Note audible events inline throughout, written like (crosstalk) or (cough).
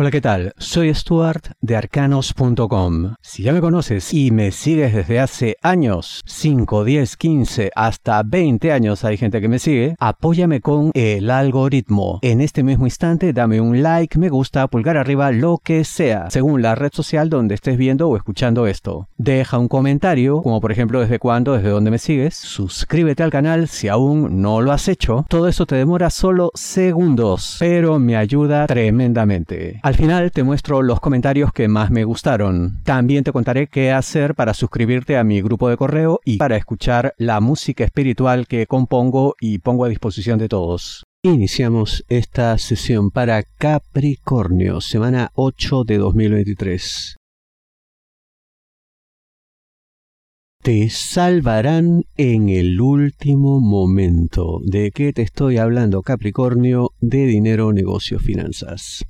Hola, ¿qué tal? Soy Stuart de arcanos.com. Si ya me conoces y me sigues desde hace años, 5, 10, 15, hasta 20 años hay gente que me sigue, apóyame con el algoritmo. En este mismo instante dame un like, me gusta, pulgar arriba, lo que sea, según la red social donde estés viendo o escuchando esto. Deja un comentario, como por ejemplo desde cuándo, desde dónde me sigues. Suscríbete al canal si aún no lo has hecho. Todo eso te demora solo segundos, pero me ayuda tremendamente. Al final te muestro los comentarios que más me gustaron. También te contaré qué hacer para suscribirte a mi grupo de correo y para escuchar la música espiritual que compongo y pongo a disposición de todos. Iniciamos esta sesión para Capricornio, semana 8 de 2023. Te salvarán en el último momento. ¿De qué te estoy hablando, Capricornio? De dinero, negocios, finanzas.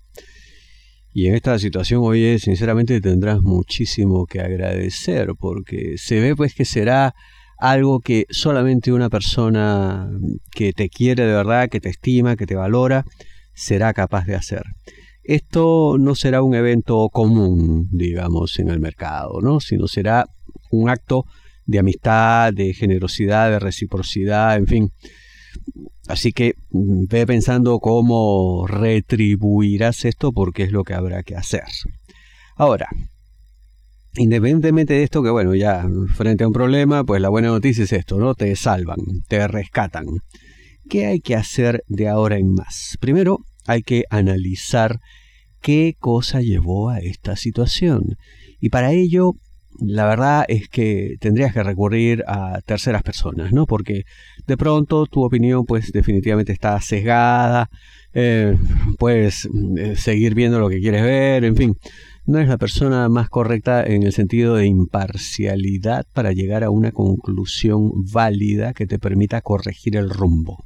Y en esta situación, oye, sinceramente tendrás muchísimo que agradecer porque se ve pues que será algo que solamente una persona que te quiere de verdad, que te estima, que te valora, será capaz de hacer. Esto no será un evento común, digamos, en el mercado, ¿no? Sino será un acto de amistad, de generosidad, de reciprocidad, en fin, Así que mm, ve pensando cómo retribuirás esto porque es lo que habrá que hacer. Ahora, independientemente de esto, que bueno, ya frente a un problema, pues la buena noticia es esto, ¿no? Te salvan, te rescatan. ¿Qué hay que hacer de ahora en más? Primero, hay que analizar qué cosa llevó a esta situación. Y para ello la verdad es que tendrías que recurrir a terceras personas, ¿no? Porque de pronto tu opinión pues definitivamente está sesgada, eh, puedes eh, seguir viendo lo que quieres ver, en fin, no es la persona más correcta en el sentido de imparcialidad para llegar a una conclusión válida que te permita corregir el rumbo.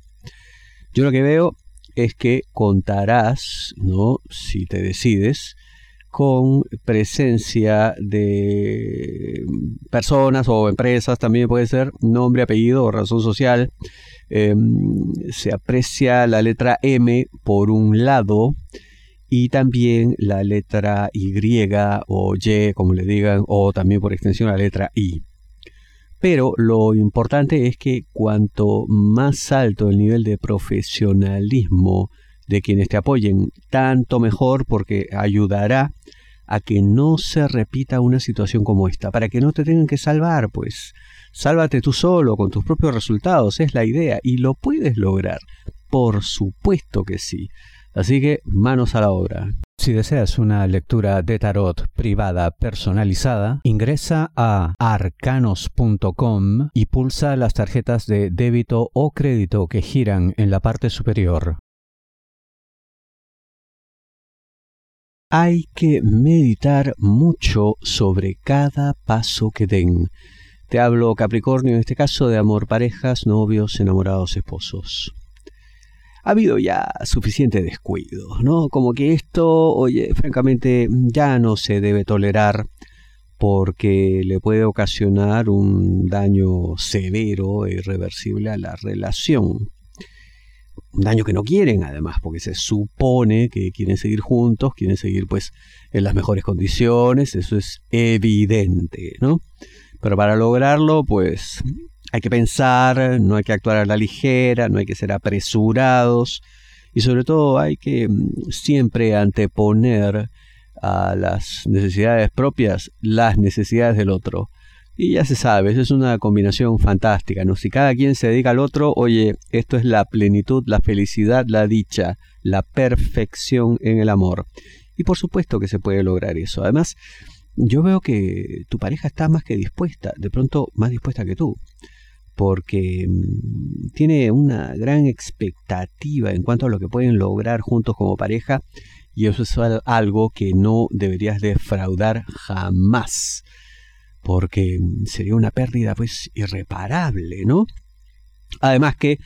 Yo lo que veo es que contarás, ¿no? Si te decides, con presencia de personas o empresas, también puede ser nombre, apellido o razón social. Em, se aprecia la letra M por un lado y también la letra Y o Y, como le digan, o también por extensión la letra I. Pero lo importante es que cuanto más alto el nivel de profesionalismo de quienes te apoyen, tanto mejor porque ayudará a que no se repita una situación como esta, para que no te tengan que salvar, pues sálvate tú solo con tus propios resultados, es la idea, y lo puedes lograr, por supuesto que sí. Así que manos a la obra. Si deseas una lectura de tarot privada personalizada, ingresa a arcanos.com y pulsa las tarjetas de débito o crédito que giran en la parte superior. Hay que meditar mucho sobre cada paso que den. Te hablo, Capricornio, en este caso de amor, parejas, novios, enamorados, esposos. Ha habido ya suficiente descuido, ¿no? Como que esto, oye, francamente, ya no se debe tolerar porque le puede ocasionar un daño severo e irreversible a la relación un daño que no quieren además, porque se supone que quieren seguir juntos, quieren seguir pues en las mejores condiciones, eso es evidente, ¿no? Pero para lograrlo pues hay que pensar, no hay que actuar a la ligera, no hay que ser apresurados y sobre todo hay que mm, siempre anteponer a las necesidades propias las necesidades del otro. Y ya se sabe, eso es una combinación fantástica, ¿no? Si cada quien se dedica al otro, oye, esto es la plenitud, la felicidad, la dicha, la perfección en el amor. Y por supuesto que se puede lograr eso. Además, yo veo que tu pareja está más que dispuesta, de pronto más dispuesta que tú, porque mm, tiene una gran expectativa en cuanto a lo que pueden lograr juntos como pareja, y eso es algo que no deberías defraudar jamás porque sería una pérdida pues irreparable, ¿no? Además que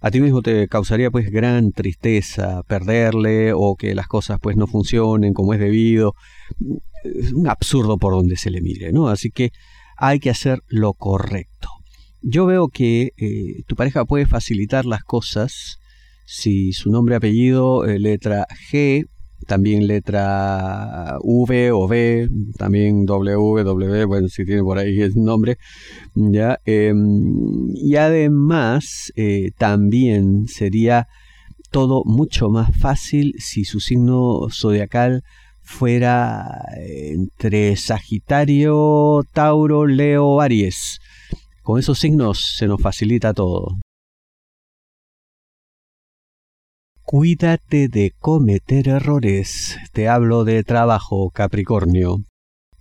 a ti mismo te causaría pues gran tristeza perderle o que las cosas pues no funcionen como es debido. Es un absurdo por donde se le mire, ¿no? Así que hay que hacer lo correcto. Yo veo que eh, tu pareja puede facilitar las cosas si su nombre, apellido, eh, letra G también letra V o B, también W, W, bueno, si tiene por ahí el nombre, ¿ya? Em, y además, eh, también sería todo mucho más fácil si su signo zodiacal fuera entre Sagitario, Tauro, Leo, Aries. Con esos signos se nos facilita todo. Cuídate de cometer errores. Te hablo de trabajo, Capricornio.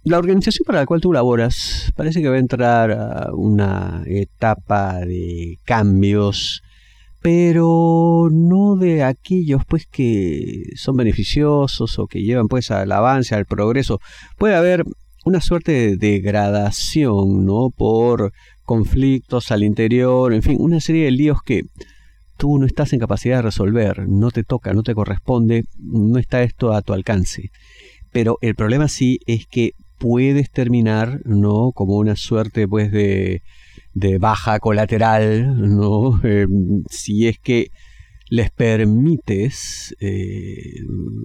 La organización para la cual tú laboras parece que va a entrar a una etapa de cambios, pero no de aquellos pues que son beneficiosos o que llevan pues al avance, al progreso. Puede haber una suerte de degradación, ¿no? Por conflictos al interior, en fin, una serie de líos que tú no estás en capacidad de resolver, no te toca, no te corresponde, no está esto a tu alcance. Pero el problema sí es que puedes terminar, ¿no? Como una suerte, pues, de, de baja colateral, ¿no? (laughs) Eh, si es que les permites eh,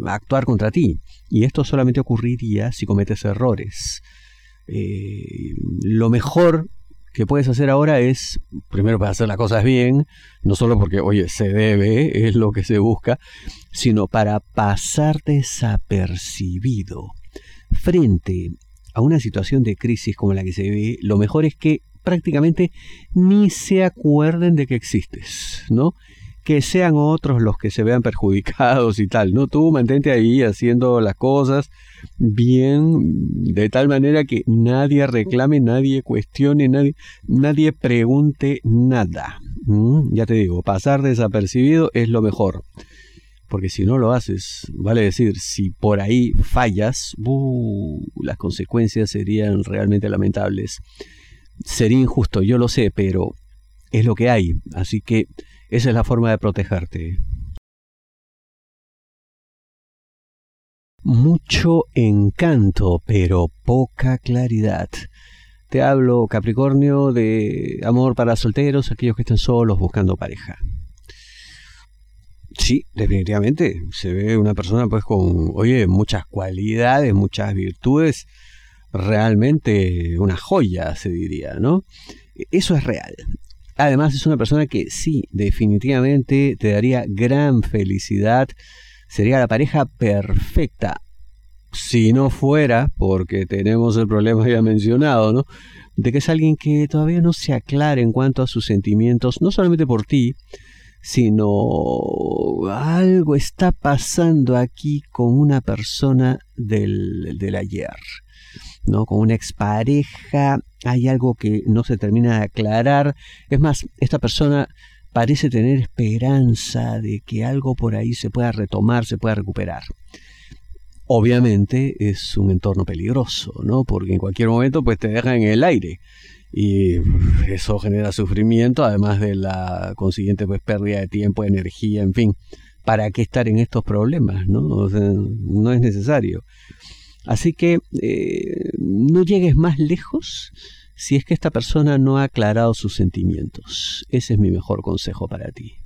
actuar contra ti. Y esto solamente ocurriría si cometes errores. Eh, lo mejor que puedes hacer ahora es, primero para hacer las cosas bien, no solo porque, oye, se debe, (laughs) es lo que se busca, sino para pasar desapercibido. Frente a una situación de crisis como la que se ve, lo mejor es que prácticamente ni se acuerden de que existes, ¿no? Que sean otros los que se vean perjudicados y tal. No, tú mantente ahí haciendo las cosas bien, de tal manera que nadie reclame, nadie cuestione, nadie, nadie pregunte nada. Ya te digo, pasar desapercibido es lo mejor. Porque si no lo haces, vale decir, si por ahí fallas, las consecuencias serían realmente lamentables. Sería injusto, yo lo sé, pero es lo que hay. Así que esa es la forma de protegerte. Mucho encanto, pero poca claridad. Te hablo, Capricornio, de amor para solteros, aquellos que están solos buscando pareja. Sí, definitivamente. Se ve una persona pues con, oye, muchas cualidades, muchas virtudes. Realmente una joya, se diría, ¿no? Eso es real. Además es una persona que sí, definitivamente te daría gran felicidad. Sería la pareja perfecta. Si no fuera, porque tenemos el problema ya mencionado, ¿no? De que es alguien que todavía no se aclara en cuanto a sus sentimientos, no solamente por ti, sino algo está pasando aquí con una persona del, del ayer. ¿no? Con una expareja hay algo que no se termina de aclarar. Es más, esta persona parece tener esperanza de que algo por ahí se pueda retomar, se pueda recuperar. Obviamente es un entorno peligroso, ¿no? Porque en cualquier momento pues te deja en el aire y eso genera sufrimiento, además de la consiguiente pues pérdida de tiempo, energía, en fin. ¿Para qué estar en estos problemas? No, no es necesario. Así que eh, no llegues más lejos si es que esta persona no ha aclarado sus sentimientos. Ese es mi mejor consejo para ti.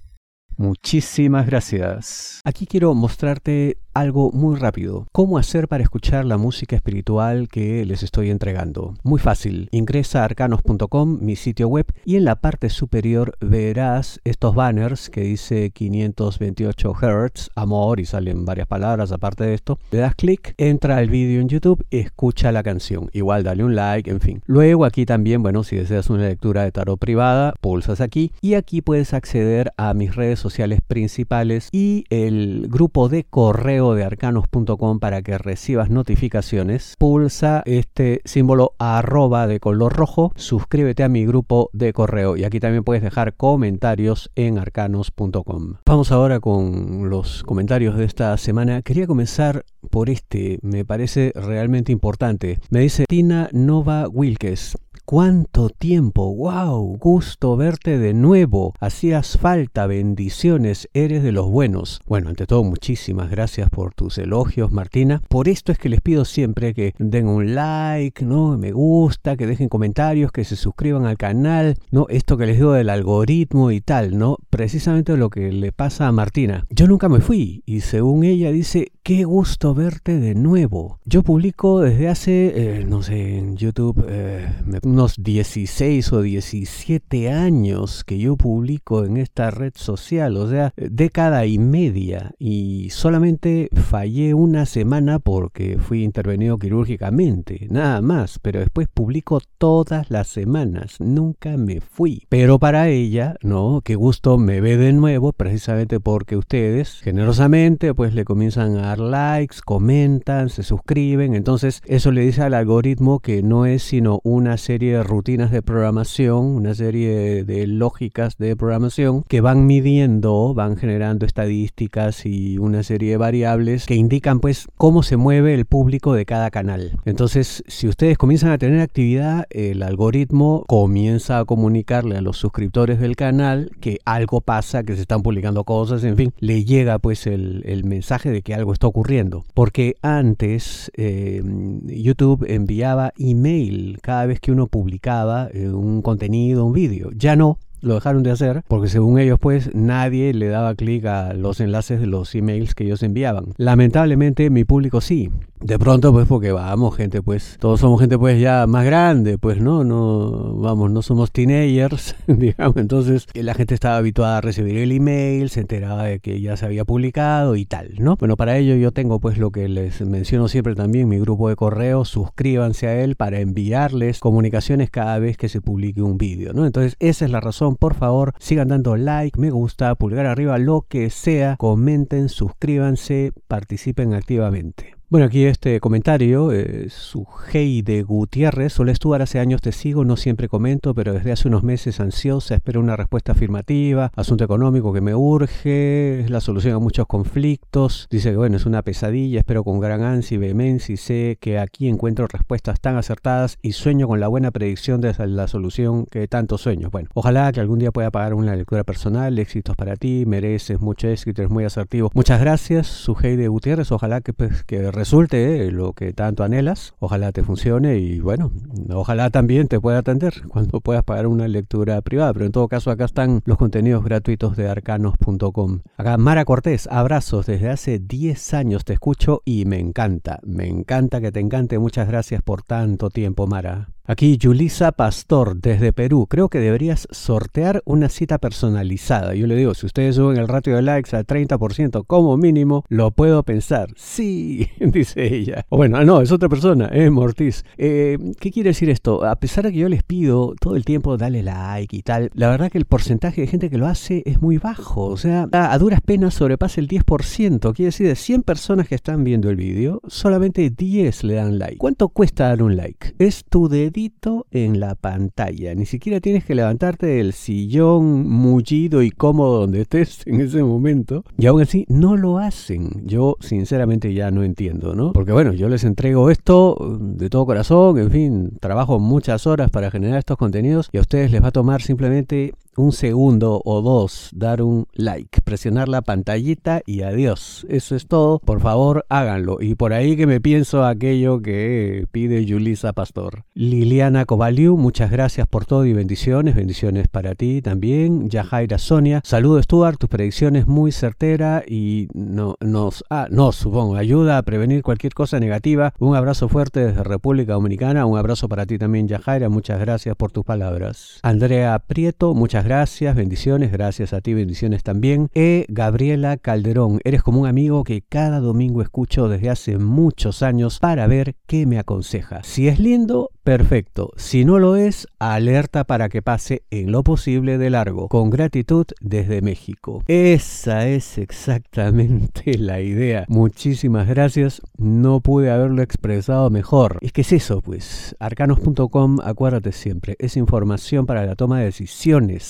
Muchísimas gracias. Aquí quiero mostrarte algo muy rápido. ¿Cómo hacer para escuchar la música espiritual que les estoy entregando? Muy fácil. Ingresa a arcanos.com, mi sitio web, y en la parte superior verás estos banners que dice 528 Hz, amor, y salen varias palabras aparte de esto. Le das clic, entra al vídeo en YouTube, escucha la canción. Igual dale un like, en fin. Luego aquí también, bueno, si deseas una lectura de tarot privada, pulsas aquí y aquí puedes acceder a mis redes sociales principales y el grupo de correo de arcanos.com para que recibas notificaciones, pulsa este símbolo arroba de color rojo, suscríbete a mi grupo de correo y aquí también puedes dejar comentarios en arcanos.com. Vamos ahora con los comentarios de esta semana. Quería comenzar por este, me parece realmente importante. Me dice Tina Nova Wilkes. ¿Cuánto tiempo? ¡Wow! Gusto verte de nuevo. Hacías falta, bendiciones, eres de los buenos. Bueno, ante todo, muchísimas gracias por tus elogios, Martina. Por esto es que les pido siempre que den un like, ¿no? Me gusta, que dejen comentarios, que se suscriban al canal, ¿no? Esto que les digo del algoritmo y tal, ¿no? Precisamente lo que le pasa a Martina. Yo nunca me fui y según ella dice qué gusto verte de nuevo. Yo publico desde hace, eh, no sé, en YouTube, eh, unos 16 o 17 años que yo publico en esta red social, o sea, década y media. Y solamente fallé una semana porque fui intervenido quirúrgicamente, nada más. Pero después publico todas las semanas, nunca me fui. Pero para ella, no, qué gusto me ve de nuevo, precisamente porque ustedes generosamente pues le comienzan a dar likes, comentan, se suscriben, entonces eso le dice al algoritmo que no es sino una serie de rutinas de programación, una serie de lógicas de programación que van midiendo, van generando estadísticas y una serie de variables que indican pues cómo se mueve el público de cada canal. Entonces, si ustedes comienzan a tener actividad, el algoritmo comienza a comunicarle a los suscriptores del canal que algo pasa, que se están publicando cosas, en fin, le llega pues el, el mensaje de que algo está ocurriendo. Porque antes eh, YouTube enviaba email cada vez que uno publicaba eh, un contenido, un vídeo. Ya no, lo dejaron de hacer porque según ellos pues nadie le daba clic a los enlaces de los emails que ellos enviaban. Lamentablemente mi público sí. De pronto pues porque vamos gente pues todos somos gente pues ya más grande pues no no vamos no somos teenagers (laughs) digamos. Entonces la gente estaba habituada a recibir el email se enteraba de que ya se había publicado y tal no bueno para ello yo tengo pues lo que les menciono siempre también mi grupo de correo. Suscríbanse a él para enviarles comunicaciones cada vez que se publique un vídeo no entonces esa es la razón por favor, sigan dando like, me gusta, pulgar arriba, lo que sea, comenten, suscríbanse, participen activamente. Bueno, aquí este comentario, eh, su de Gutiérrez, solo estuvo hace años te sigo, no siempre comento, pero desde hace unos meses ansiosa, espero una respuesta afirmativa, asunto económico que me urge, es la solución a muchos conflictos, dice que bueno, es una pesadilla, espero con gran ansia y vehemencia y sé que aquí encuentro respuestas tan acertadas y sueño con la buena predicción de la solución que tanto sueño. Bueno, ojalá que algún día pueda pagar una lectura personal, éxitos para ti, mereces mucho éxito, eres muy asertivo. Muchas gracias, su de Gutiérrez, ojalá que, pues, que resulte lo que tanto anhelas. Ojalá te funcione y bueno, ojalá también te pueda atender (laughs) cuando puedas pagar una lectura privada. Pero en todo caso acá están los contenidos gratuitos de arcanos.com. Acá Mara Cortés, abrazos. Desde hace 10 años te escucho y me encanta. Me encanta que te encante. Muchas gracias por tanto tiempo, Mara. Aquí Yulisa Pastor desde Perú. Creo que deberías sortear una cita personalizada. Yo le digo, si ustedes suben el ratio de likes al 30% como mínimo, lo puedo pensar. Sí, (laughs) dice ella. O bueno, no, es otra persona, es Mortiz. Eh, ¿Qué quiere decir esto? A pesar de que yo les pido todo el tiempo dale like y tal, la verdad que el porcentaje de gente que lo hace es muy bajo. O sea, a duras penas sobrepasa el 10%. Quiere decir, de 100 personas que están viendo el vídeo, solamente 10 le dan like. ¿Cuánto cuesta dar un like? Es tu en la pantalla. Ni siquiera tienes que levantarte del sillón mullido y cómodo donde estés (laughs) en ese momento. Y aún así no lo hacen. Yo sinceramente ya no entiendo, ¿no? Porque bueno, yo les entrego esto de todo corazón, en fin, trabajo muchas horas para generar estos contenidos y a ustedes les va a tomar simplemente un segundo o dos, dar un like, presionar la pantallita y adiós. Eso es todo. Por favor, háganlo. Y por ahí que me pienso aquello que pide Yulisa Pastor. Liliana Covaliu, muchas gracias por todo y bendiciones. Bendiciones para ti también. Yajaira Sonia, saludo Stuart, tus predicciones muy certera y no, nos, ah, nos, supongo, ayuda a prevenir cualquier cosa negativa. Un abrazo fuerte desde República Dominicana. Un abrazo para ti también, Yajaira. Muchas gracias por tus palabras. Andrea Prieto, muchas gracias, bendiciones, gracias a ti, bendiciones también. E. Gabriela Calderón, eres como un amigo que cada domingo escucho desde hace muchos años para ver qué me aconseja. Si es lindo, perfecto. Si no lo es, alerta para que pase en lo posible de largo. Con gratitud desde México. Esa es exactamente (laughs) la idea. Muchísimas gracias. No pude haberlo expresado mejor. Es que es eso, pues. Arcanos.com, acuérdate siempre, es información para la toma de decisiones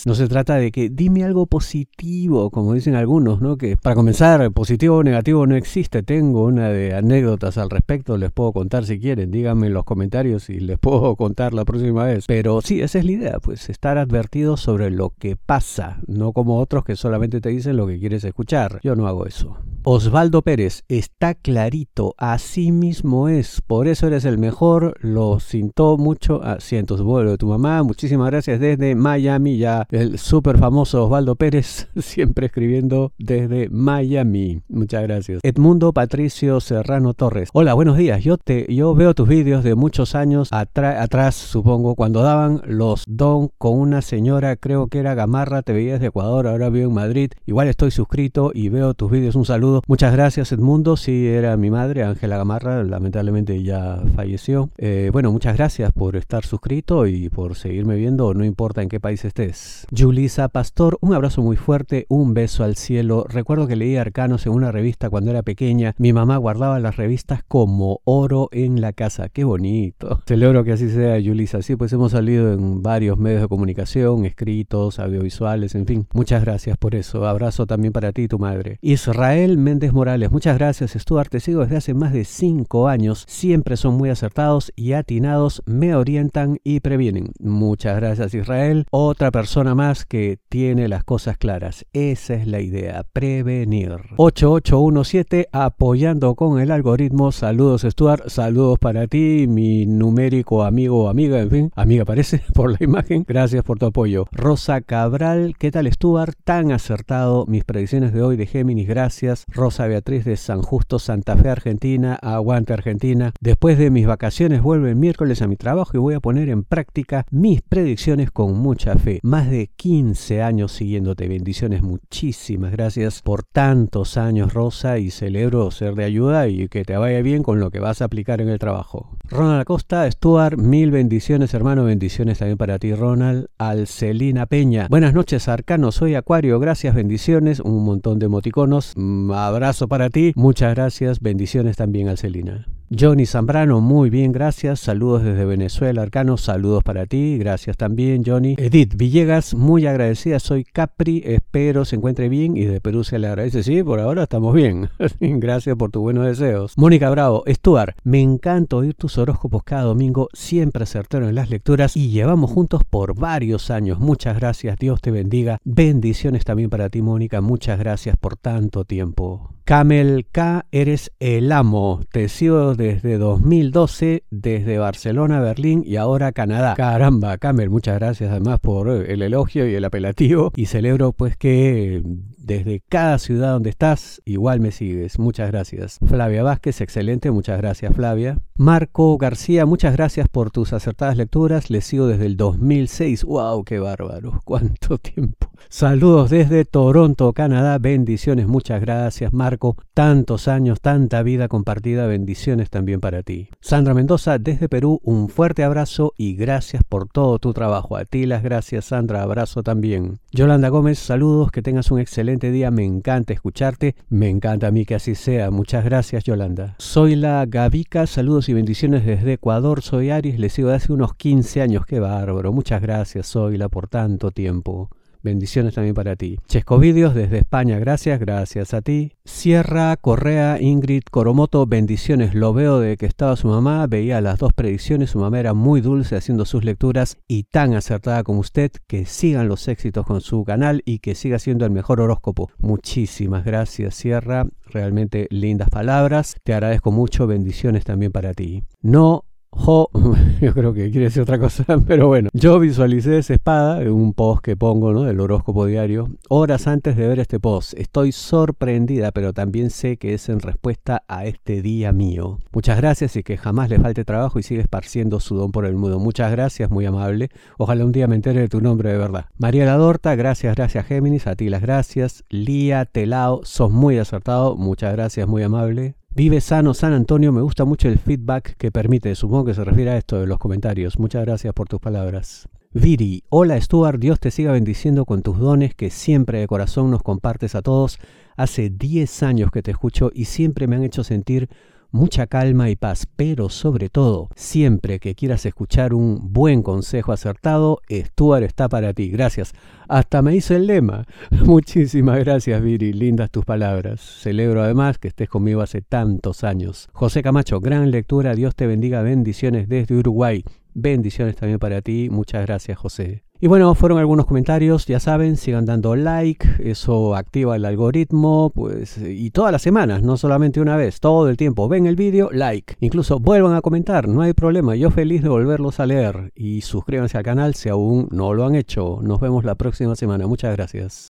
no se trata de que dime algo positivo, como dicen algunos, ¿no? Que para comenzar, positivo o negativo no existe. Tengo una de anécdotas al respecto, les puedo contar si quieren. Díganme en los comentarios y les puedo contar la próxima vez. Pero sí, esa es la idea, pues estar advertido sobre lo que pasa, no como otros que solamente te dicen lo que quieres escuchar. Yo no hago eso. Osvaldo Pérez, está clarito, así mismo es, por eso eres el mejor, lo sintió mucho, asientos vuelo de tu mamá, muchísimas gracias desde Miami, ya el súper famoso Osvaldo Pérez, (laughs) siempre escribiendo desde Miami, muchas gracias. Edmundo Patricio Serrano Torres, hola, buenos días, yo, te, yo veo tus vídeos de muchos años atrás, supongo, cuando daban los don con una señora, creo que era Gamarra, te veías de Ecuador, ahora vivo en Madrid, igual estoy suscrito y veo tus vídeos, un saludo Muchas gracias Edmundo, sí era mi madre, Ángela Gamarra, lamentablemente ya falleció. Eh, bueno, muchas gracias por estar suscrito y por seguirme viendo, no importa en qué país estés. Julisa Pastor, un abrazo muy fuerte, un beso al cielo. Recuerdo que leí Arcanos en una revista cuando era pequeña. Mi mamá guardaba las revistas como oro en la casa. Qué bonito. Celebro que así sea, Julisa. Sí, pues hemos salido en varios medios de comunicación, escritos, audiovisuales, en fin. Muchas gracias por eso. Abrazo también para ti tu madre. Israel Méndez Morales, muchas gracias Stuart, te sigo desde hace más de 5 años, siempre son muy acertados y atinados, me orientan y previenen. Muchas gracias Israel, otra persona más que tiene las cosas claras, esa es la idea, prevenir. 8817, apoyando con el algoritmo, saludos Stuart, saludos para ti, mi numérico amigo o amiga, en fin, amiga parece (laughs) por la imagen, gracias por tu apoyo. Rosa Cabral, ¿qué tal Stuart? Tan acertado, mis predicciones de hoy de Géminis, gracias. Rosa Beatriz de San Justo, Santa Fe, Argentina, aguante Argentina. Después de mis vacaciones vuelvo el miércoles a mi trabajo y voy a poner en práctica mis predicciones con mucha fe. Más de 15 años siguiéndote. Bendiciones, muchísimas gracias por tantos años, Rosa, y celebro ser de ayuda y que te vaya bien con lo que vas a aplicar en el trabajo. Ronald Acosta, Stuart, mil bendiciones, hermano, bendiciones también para ti, Ronald. Alcelina Peña, buenas noches, Arcano, soy Acuario, gracias, bendiciones, un montón de emoticonos. Mm, abrazo para ti. Muchas gracias. Bendiciones también, Alcelina. Johnny Zambrano, muy bien, gracias. Saludos desde Venezuela, Arcano. Saludos para ti. Gracias también, Johnny. Edith Villegas, muy agradecida. Soy Capri. Espero se encuentre bien y de Perú se le agradece. Sí, por ahora estamos bien. (laughs) gracias por tus buenos deseos. Mónica Bravo, Stuart, me encanta oír tus horóscopos cada domingo. Siempre acertaron en las lecturas y llevamos juntos por varios años. Muchas gracias. Dios te bendiga. Bendiciones también para ti, Mónica. Muchas gracias por tanto tiempo. Camel K, eres el amo. Te sigo desde 2012, desde Barcelona, Berlín y ahora Canadá. Caramba, Camel, muchas gracias además por el elogio y el apelativo. Y celebro pues que desde cada ciudad donde estás, igual me sigues. Muchas gracias. Flavia Vázquez, excelente. Muchas gracias, Flavia. Marco García, muchas gracias por tus acertadas lecturas. Le sigo desde el 2006. ¡Wow! ¡Qué bárbaro! (laughs) ¡Cuánto tiempo! Saludos desde Toronto, Canadá. Bendiciones. Muchas gracias, Marco. Tantos años, tanta vida compartida. Bendiciones también para ti. Sandra Mendoza, desde Perú, un fuerte abrazo y gracias por todo tu trabajo. A ti las gracias, Sandra. Abrazo también. Yolanda Gómez, saludos. Que tengas un excelente día, me encanta escucharte, me encanta a mí que así sea. Muchas gracias, Yolanda. Soy la Gavica, saludos y bendiciones desde Ecuador, soy Aries, le sigo de hace unos 15 años, qué bárbaro. Muchas gracias, Zoila, por tanto tiempo. Bendiciones también para ti. Chesco Vídeos desde España, gracias, gracias a ti. Sierra Correa, Ingrid Coromoto, bendiciones. Lo veo de que estaba su mamá, veía las dos predicciones, su mamá era muy dulce haciendo sus lecturas y tan acertada como usted. Que sigan los éxitos con su canal y que siga siendo el mejor horóscopo. Muchísimas gracias, Sierra. Realmente lindas palabras. Te agradezco mucho. Bendiciones también para ti. No Jo, (laughs) yo creo que quiere decir otra cosa, (laughs) pero bueno, yo visualicé esa espada un post que pongo, ¿no? Del horóscopo diario, horas antes de ver este post. Estoy sorprendida, pero también sé que es en respuesta a este día mío. Muchas gracias y que jamás le falte trabajo y sigue esparciendo su don por el mundo. Muchas gracias, muy amable. Ojalá un día me entere de tu nombre de verdad. María Ladorta, gracias, gracias Géminis, a ti las gracias. Lía Telao, sos muy acertado, muchas gracias, muy amable. Vive sano San Antonio, me gusta mucho el feedback que permite, supongo que se refiere a esto de los comentarios. Muchas gracias por tus palabras. Viri, hola Stuart, Dios te siga bendiciendo con tus dones que siempre de corazón nos compartes a todos. Hace 10 años que te escucho y siempre me han hecho sentir mucha calma y paz, pero sobre todo, siempre que quieras escuchar un buen consejo acertado, Stuart está para ti. Gracias. Hasta me hizo el lema. (laughs) Muchísimas gracias, Viri. Lindas tus palabras. Celebro además que estés conmigo hace tantos años. José Camacho, gran lectura. Dios te bendiga. Bendiciones desde Uruguay. Bendiciones también para ti. Muchas gracias, José. Y bueno, fueron algunos comentarios, ya saben, sigan dando like, eso activa el algoritmo, pues, y todas las semanas, no solamente una vez, todo el tiempo. Ven el vídeo, like. Incluso vuelvan a comentar, no hay problema, yo feliz de volverlos a leer. Y suscríbanse al canal si aún no lo han hecho. Nos vemos la próxima semana, muchas gracias.